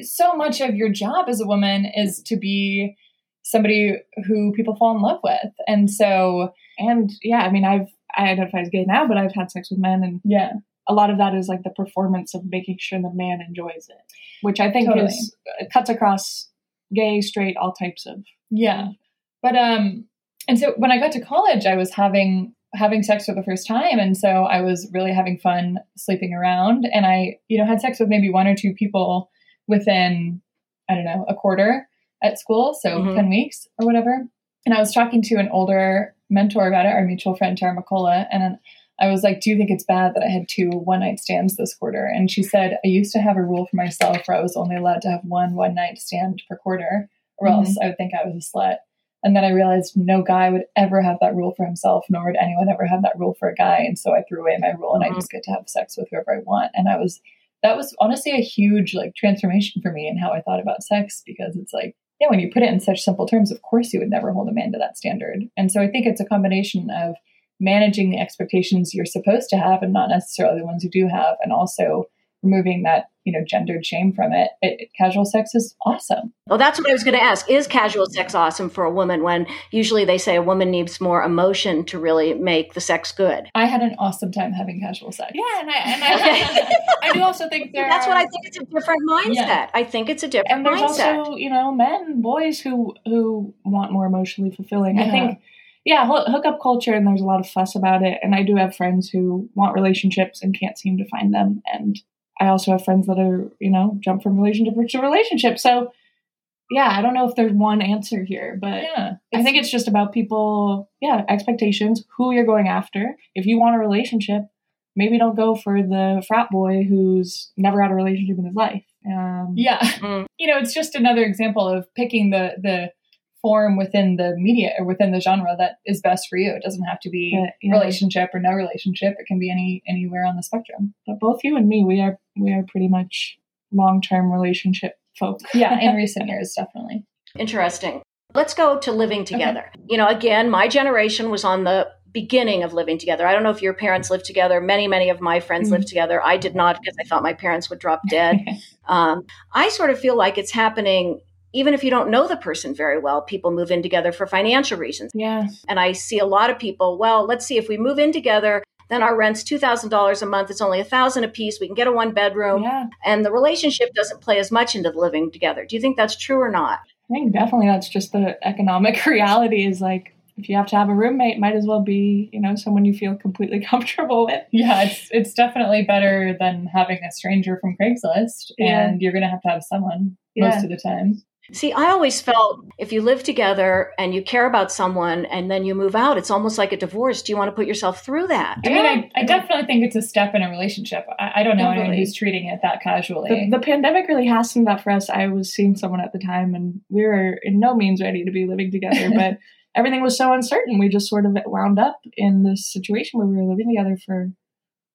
so much of your job as a woman is to be somebody who people fall in love with. And so, and yeah, I mean, I've, I identify as gay now, but I've had sex with men and yeah, a lot of that is like the performance of making sure the man enjoys it, which I think totally. is cuts across gay, straight, all types of. Yeah. But, um, and so when I got to college, I was having having sex for the first time and so i was really having fun sleeping around and i you know had sex with maybe one or two people within i don't know a quarter at school, so mm-hmm. 10 weeks or whatever. And I was talking to an older mentor about it, our mutual friend Tara McCullough, and I was like, Do you think it's bad that I had two one night stands this quarter? And she said, I used to have a rule for myself where I was only allowed to have one one night stand per quarter, or mm-hmm. else I would think I was a slut. And then I realized no guy would ever have that rule for himself, nor would anyone ever have that rule for a guy. And so I threw away my rule and mm-hmm. I just get to have sex with whoever I want. And I was, that was honestly a huge like transformation for me in how I thought about sex because it's like, yeah, when you put it in such simple terms, of course you would never hold a man to that standard. And so I think it's a combination of managing the expectations you're supposed to have and not necessarily the ones you do have, and also removing that you know gendered shame from it, it, casual sex is awesome well that's what i was going to ask is casual sex awesome for a woman when usually they say a woman needs more emotion to really make the sex good i had an awesome time having casual sex yeah and i and i, I do also think there that's what i think it's a different mindset yeah. i think it's a different and there's mindset. also you know men boys who who want more emotionally fulfilling yeah. i think yeah, hookup culture, and there's a lot of fuss about it. And I do have friends who want relationships and can't seem to find them. And I also have friends that are, you know, jump from relationship to relationship. So, yeah, I don't know if there's one answer here, but yeah, I think it's just about people, yeah, expectations, who you're going after. If you want a relationship, maybe don't go for the frat boy who's never had a relationship in his life. Um, yeah, mm. you know, it's just another example of picking the the form within the media or within the genre that is best for you. It doesn't have to be but, yeah. relationship or no relationship. It can be any anywhere on the spectrum. But both you and me, we are we are pretty much long term relationship folk. yeah, in recent years, definitely. Interesting. Let's go to living together. Okay. You know, again, my generation was on the beginning of living together. I don't know if your parents lived together. Many, many of my friends mm-hmm. lived together. I did not because I thought my parents would drop dead. um, I sort of feel like it's happening even if you don't know the person very well, people move in together for financial reasons. Yes. And I see a lot of people, well, let's see if we move in together, then our rent's $2,000 a month. It's only a thousand a piece. We can get a one bedroom. Yeah. And the relationship doesn't play as much into the living together. Do you think that's true or not? I think definitely that's just the economic reality is like, if you have to have a roommate, might as well be, you know, someone you feel completely comfortable with. Yeah, it's it's definitely better than having a stranger from Craigslist, yeah. and you're going to have to have someone yeah. most of the time. See, I always felt if you live together and you care about someone and then you move out, it's almost like a divorce. Do you want to put yourself through that? I mean, I, I definitely think it's a step in a relationship. I, I don't know anyone who's treating it that casually. The, the pandemic really hastened that for us. I was seeing someone at the time and we were in no means ready to be living together, but everything was so uncertain. We just sort of wound up in this situation where we were living together for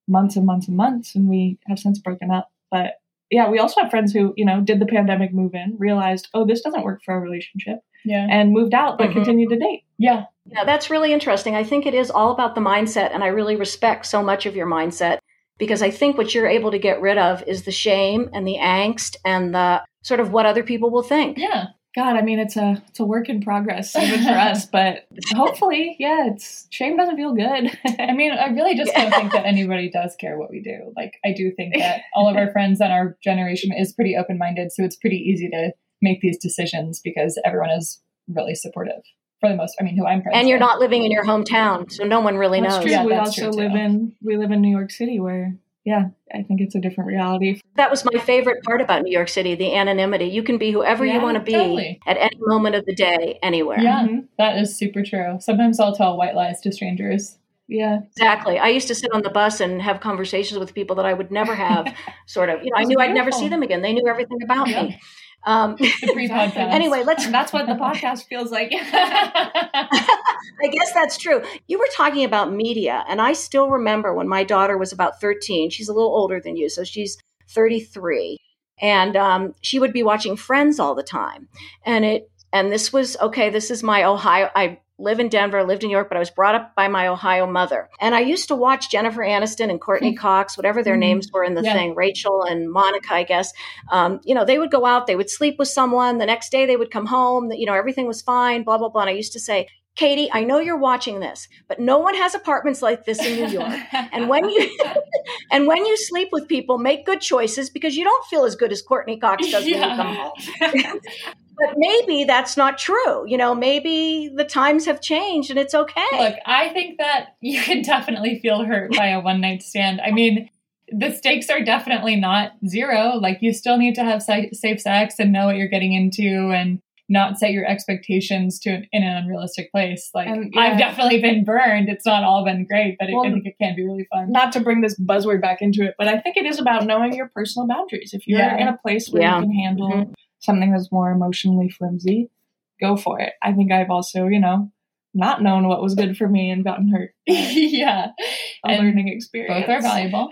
months and months and months and we have since broken up. But yeah, we also have friends who, you know, did the pandemic move in, realized, oh, this doesn't work for our relationship. Yeah. And moved out, but mm-hmm. continued to date. Yeah. Yeah, that's really interesting. I think it is all about the mindset. And I really respect so much of your mindset because I think what you're able to get rid of is the shame and the angst and the sort of what other people will think. Yeah. God, I mean, it's a it's a work in progress even for us, but hopefully, yeah, it's shame doesn't feel good. I mean, I really just don't think that anybody does care what we do. Like, I do think that all of our friends and our generation is pretty open minded, so it's pretty easy to make these decisions because everyone is really supportive for the most. I mean, who I'm friends and you're with. not living in your hometown, so no one really that's knows. True. Yeah, we also live in we live in New York City, where yeah, I think it's a different reality. That was my favorite part about New York City the anonymity. You can be whoever Yeah, you want to be totally. at any moment of the day, anywhere. Yeah, Mhm. that is super true. Sometimes I'll tell white lies to strangers. Yeah. Exactly. I used to sit on the bus and have conversations with people that I would never have, sort of. You know, I That's knew I'd never see them again. They knew everything about Yeah. me. Um, pre-podcast. anyway, let's. That's what the podcast feels like. I guess that's true. You were talking about media, and I still remember when my daughter was about 13. She's a little older than you, so she's 33. And um, she would be watching Friends all the time. And it, and this was okay, this is my Ohio. I live in Denver, lived in New York, but I was brought up by my Ohio mother. And I used to watch Jennifer Aniston and Courteney Cox, whatever their Mhm. names were in the Yeah. thing, Rachel and Monica, I guess. Um, you know, they would go out, they would sleep with someone. The next day they would come home, you know, everything was fine, blah, blah, blah. And I used to say, Katie, I know you're watching this, but no one has apartments like this in New York. And when you and when you sleep with people, make good choices because you don't feel as good as Courteney Cox does when you come home. but maybe that's not true. You know, maybe the times have changed and it's okay. Look, I think that you can definitely feel hurt by a one night stand. I mean, the stakes are definitely not zero. Like, you still need to have safe sex and know what you're getting into and not set your expectations to an, in an unrealistic place. Like, And, yeah. I've definitely been burned. It's not all been great, but it, Well, I think it can be really fun. Not to bring this buzzword back into it, but I think it is about knowing your personal boundaries. If you're Yeah. in a place where Yeah. you can handle Mhm. Something that's more emotionally flimsy, go for it. I think I've also, you know, not known what was good for me and gotten hurt. yeah. A And learning experience. Both are valuable.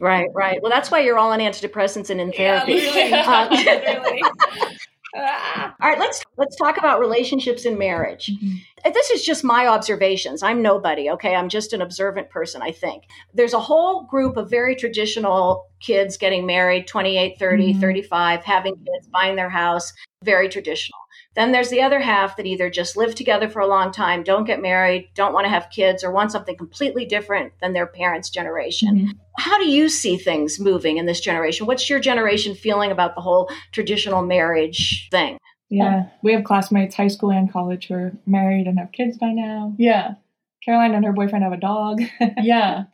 right, right. Well, that's why you're all on antidepressants and in Yeah, therapy. literally. Uh, Literally. Ah. All right, let's let's talk about relationships in marriage. And This is just my observations. I'm nobody, okay? I'm just an observant person, I think. There's a whole group of very traditional kids getting married, 28, 30, Mhm. 35, having kids, buying their house, very traditional. Then there's the other half that either just live together for a long time, don't get married, don't want to have kids, or want something completely different than their parents' generation. Mhm. How do you see things moving in this generation? What's your generation feeling about the whole traditional marriage thing? Yeah, we have classmates, high school and college, who are married and have kids by now. Yeah. Caroline and her boyfriend have a dog. Yeah.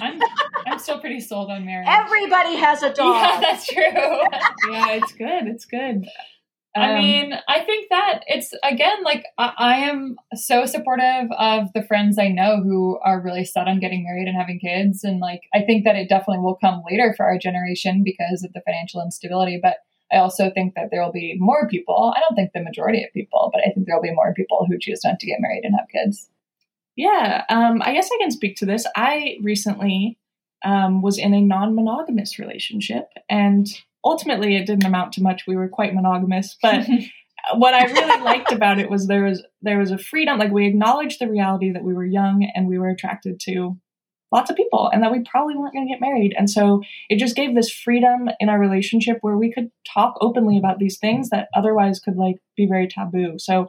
I'm, I'm still pretty sold on marriage. Everybody has a dog. Yeah, dog. that's true. yeah, it's good. It's good. I Um, mean, I think that it's again like I, I am so supportive of the friends I know who are really set on getting married and having kids, and like I think that it definitely will come later for our generation because of the financial instability. But I also think that there will be more people. I don't think the majority of people, but I think there will be more people who choose not to get married and have kids. Yeah, um, I guess I can speak to this. I recently um, was in a non monogamous relationship, and ultimately it didn't amount to much. We were quite monogamous, but what I really liked about it was there was there was a freedom. Like we acknowledged the reality that we were young and we were attracted to lots of people, and that we probably weren't going to get married. And so it just gave this freedom in our relationship where we could talk openly about these things that otherwise could like be very taboo. So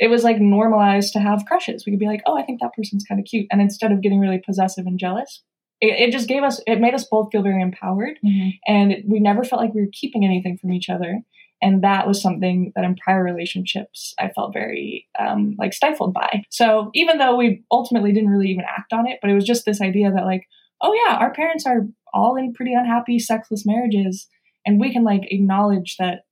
it was like normalized to have crushes. We could be like, oh, I think that person's kind of cute. And instead of getting really possessive and jealous, it, it just gave us, it made us both feel very empowered. And it, we never felt like we were keeping anything from each other. And that was something that in prior relationships I felt very um, like stifled by. So even though we ultimately didn't really even act on it, but it was just this idea that like, oh yeah, our parents are all in pretty unhappy sexless marriages, and we can like acknowledge that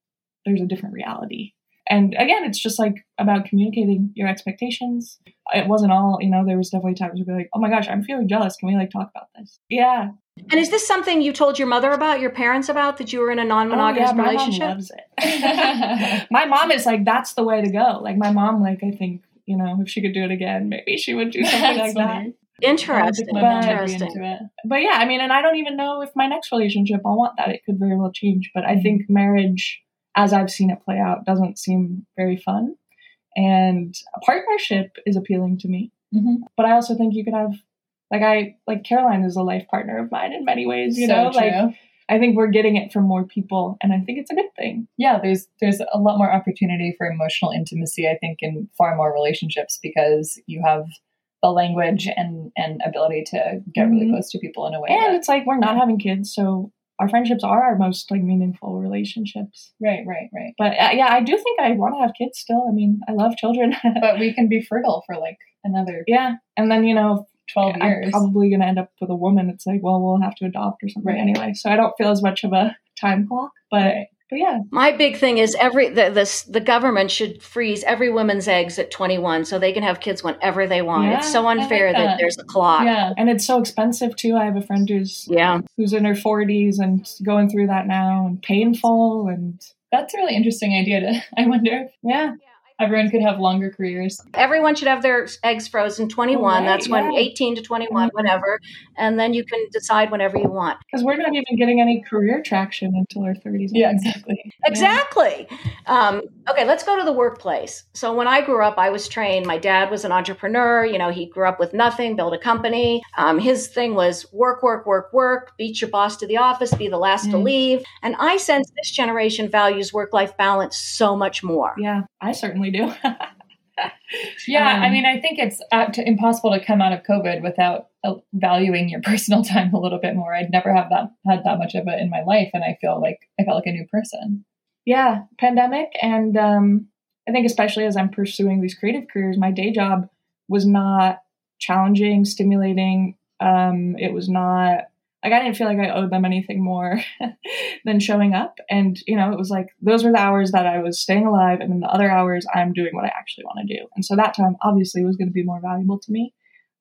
there's a different reality. And again, it's just like about communicating your expectations. It wasn't all, you know, there was definitely times where be like, oh my gosh, I'm feeling jealous. Can we like talk about this? Yeah. And is this something you told your mother about, your parents about, that you were in a non-monogamous oh, yeah, my relationship? Mom loves it. my mom is like, that's the way to go. Like my mom, like I think, you know, if she could do it again, maybe she would do something like that. Interesting. My mom would be Interesting. But yeah, I mean, and I don't even know if my next relationship I'll want that. It could very well change. But I mm-hmm. think marriage, as I've seen it play out, doesn't seem very fun. And a partnership is appealing to me. Mhm. But I also think you could have, like I like Caroline is a life partner of mine in many ways. You so know, true. like I think we're getting it from more people, and I think it's a good thing. yeah, there's there's a lot more opportunity for emotional intimacy, I think, in far more relationships because you have the language and and ability to get really Mhm. close to people in a way. And that- it's like we're not having kids, so our friendships are our most like meaningful relationships. right, right, right. But uh, yeah, I do think I want to have kids still. I mean, I love children. But we can be fertile for like another. yeah, and then you know, 12 years. I'm probably going to end up with a woman. It's like, well, we'll have to adopt or something Right. anyway. So I don't feel as much of a time clock, but Right. Yeah, My big thing is every the, the the government should freeze every woman's eggs at 21 so they can have kids whenever they want. Yeah, it's so I like unfair that. that. there's a clock. Yeah. and it's so expensive too. I have a friend who's Yeah. who's in her 40s and going through that now and painful and That's a really interesting idea. To, I wonder yeah, everyone could have longer careers. Everyone should have their eggs frozen 21. Right, That's when yeah. 18 to 21, whatever—and then you can decide whenever you want. because we're not even getting any career traction until our 30s. Yeah, exactly. Exactly. Um, okay, let's go to the workplace. So when I grew up, I was trained. My dad was an entrepreneur. You know, he grew up with nothing, built a company. Um, his thing was work, work, work, work, beat your boss to the office, be the last to Mm. leave. And I sense this generation values work life balance so much more. Yeah, I certainly do. Yeah, I Um, mean, I think it's uh, to, impossible to come out of COVID without uh, valuing your personal time a little bit more. I'd never have that had that much of it in my life, and I feel like I felt like a new person. yeah, pandemic, and um, I think especially as I'm pursuing these creative careers, my day job was not challenging, stimulating. Um, it was not like I didn't feel like I owed them anything more than showing up. And you know, it was like those were the hours that I was staying alive, and then the other hours I'm doing what I actually want to do. And so that time obviously was going to be more valuable to me.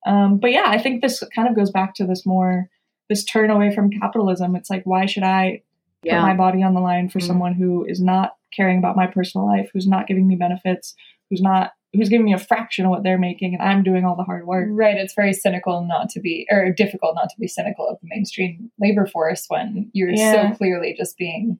Um, but yeah, I think this kind of goes back to this more this turn away from capitalism. It's like why should I put my body on the line for Mhm. someone who is not caring about my personal life, who's not giving me benefits, who's not who's giving me a fraction of what they're making, and I'm doing all the hard work. Right. It's very cynical not to be, or difficult not to be cynical of the mainstream labor force when you're Yeah. so clearly just being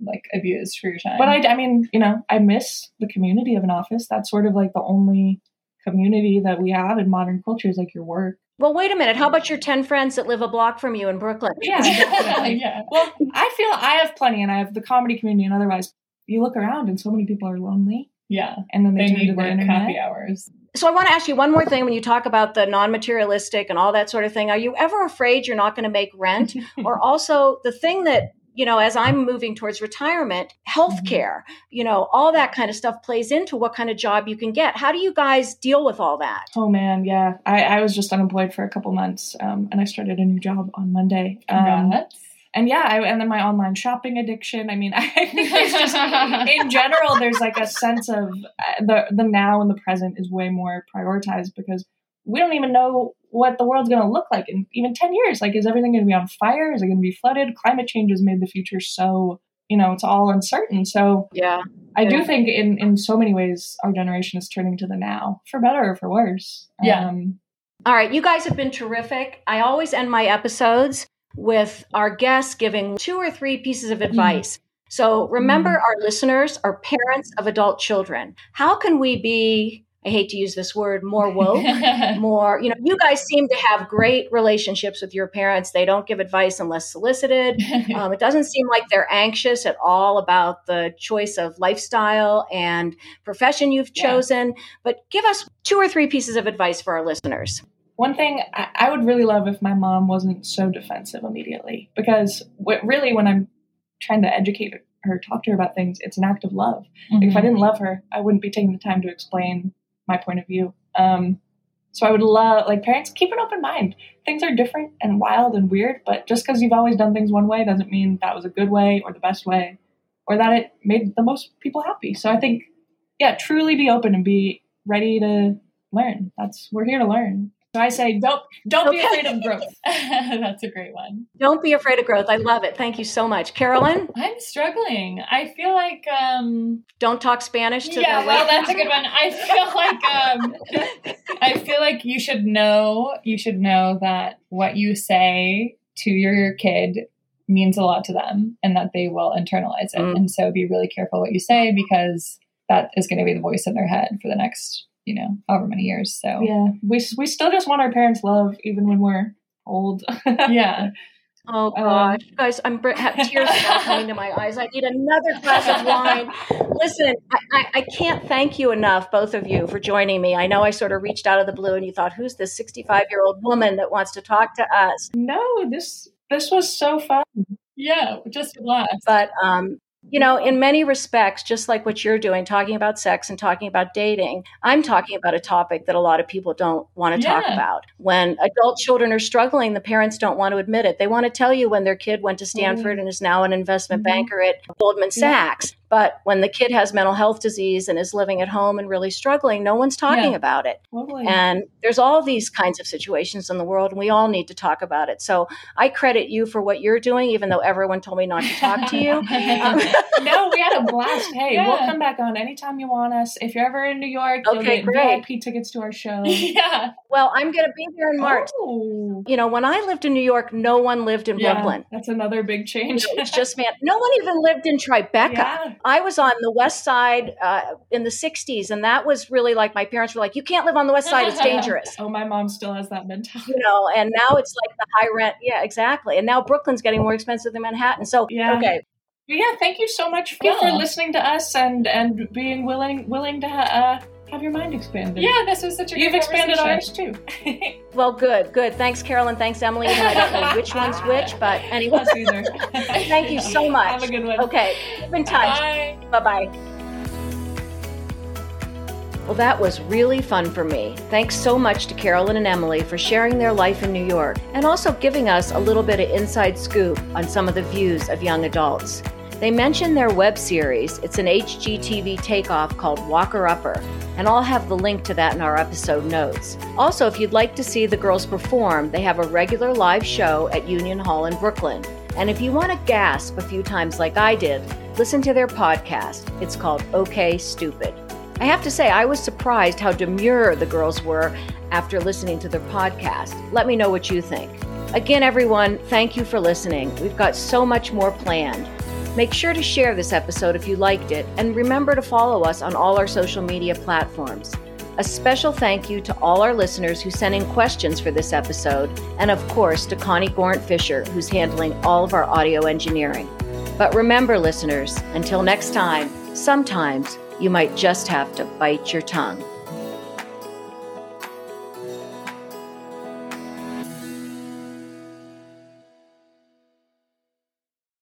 like abused for your time. But I, I mean, you know, I miss the community of an office. That's sort of like the only community that we have in modern culture is like your work. Well, wait a minute. How about your 10 friends that live a block from you in Brooklyn? Yeah, yeah. Well, I feel I have plenty, and I have the comedy community, and otherwise, you look around, and so many people are lonely, Yeah. and then they, They turn to need the work internet. happy hours. So I want to ask you one more thing when you talk about the non-materialistic and all that sort of thing. Are you ever afraid you're not going to make rent? or also the thing that, you know, as I'm moving towards retirement, healthcare, you know, all that kind of stuff plays into what kind of job you can get. How do you guys deal with all that? Oh man, yeah. I, I was just unemployed for a couple months, um, and I started a new job on Monday. Um, Congrats. And yeah, I, and then my online shopping addiction. I mean, I think there's just in general, there's like a sense of uh, the the now and the present is way more prioritized because we don't even know what the world's going to look like in even ten years. Like, is everything going to be on fire? Is it going to be flooded? Climate change has made the future so you know it's all uncertain. So Yeah. I Yeah. do think in in so many ways our generation is turning to the now for better or for worse. Yeah. Um, All right, you guys have been terrific. I always end my episodes with our guests giving two or three pieces of advice. So remember, our listeners are parents of adult children. How can we be, I hate to use this word, more woke? more you know you guys seem to have great relationships with your parents they don't give advice unless solicited um, it doesn't seem like they're anxious at all about the choice of lifestyle and profession you've Yeah. chosen but give us two or three pieces of advice for our listeners One thing I, I would really love if my mom wasn't so defensive immediately, because what really when I'm trying to educate her, talk to her about things, it's an act of love. Like, if I didn't love her, I wouldn't be taking the time to explain my point of view. Um, so I would love, like parents, keep an open mind. Things are different and wild and weird, but just because you've always done things one way doesn't mean that was a good way or the best way, or that it made the most people happy. So I think, yeah, truly be open and be ready to learn. That's we're here to learn. So I say, don't don't be afraid of growth. That's a great one. don't be afraid of growth i love it thank you so much carolyn I'm struggling. I feel like um don't talk spanish to yeah, well that's a good one. I feel like um I feel like you should know you should know that what you say to your kid means a lot to them and that they will internalize it. Mm. And so be really careful what you say because that is going to be the voice in their head for the next, you know, however many years. So Yeah, we we still just want our parents' love even when we're old. yeah. Oh Um, gosh, you guys, I'm br- have tears now coming to my eyes. I need another glass of wine. Listen, I, I, I can't thank you enough, both of you, for joining me. I know I sort of reached out of the blue, and you thought, "Who's this 65 year old woman that wants to talk to us?" no, this this was so fun. Yeah, just relax. But um, you know, in many respects, just like what you're doing, talking about sex and talking about dating, I'm talking about a topic that a lot of people don't want to Yeah. talk about. When adult children are struggling, the parents don't want to admit it. They want to tell you when their kid went to Stanford and is now an investment Mhm. banker at Goldman. Sachs. But when the kid has mental health disease and is living at home and really struggling, no one's talking Yeah. about it. Totally. And there's all these kinds of situations in the world, and we all need to talk about it. So I credit you for what you're doing, even though everyone told me not to talk to you. Um, no, we had a blast. Hey, Yeah. we'll come back on anytime you want us. If you're ever in New York, you'll Okay, get great. VIP tickets to our show. yeah. well, I'm going to be here in March. Oh. You know, when I lived in New York, no one lived in Yeah, Brooklyn. That's another big change. It's just man, no one even lived in Tribeca. Yeah. I was on the west side uh, in the 60s, and that was really like my parents were like, You can't live on the west side, it's dangerous. Oh, my mom still has that mentality. You know, and now it's like the high rent. Yeah, exactly. And now Brooklyn's getting more expensive than Manhattan. So, Yeah. okay. But yeah, thank you so much for, Yeah. for listening to us and and being willing willing to uh, have your mind expanded. Yeah, this was such a You've good expanded ours too. Well, good, good. Thanks, Carolyn. Thanks, Emily. Even I don't know which one's which, but anyway. Us either. Thank you so much. Have a good one. Okay, keep in touch. Bye. Bye bye. Well, that was really fun for me. Thanks so much to Carolyn and Emily for sharing their life in New York and also giving us a little bit of inside scoop on some of the views of young adults. They mentioned their web series. It's an HGTV takeoff called Walker Upper, and I'll have the link to that in our episode notes. Also, if you'd like to see the girls perform, they have a regular live show at Union Hall in Brooklyn. And if you want to gasp a few times like I did, listen to their podcast. It's called OK Stupid. I have to say, I was surprised how demure the girls were after listening to their podcast. Let me know what you think. Again, everyone, thank you for listening. We've got so much more planned. Make sure to share this episode if you liked it, and remember to follow us on all our social media platforms. A special thank you to all our listeners who sent in questions for this episode, and of course to Connie Gorant Fisher, who's handling all of our audio engineering. But remember, listeners, until next time, sometimes you might just have to bite your tongue.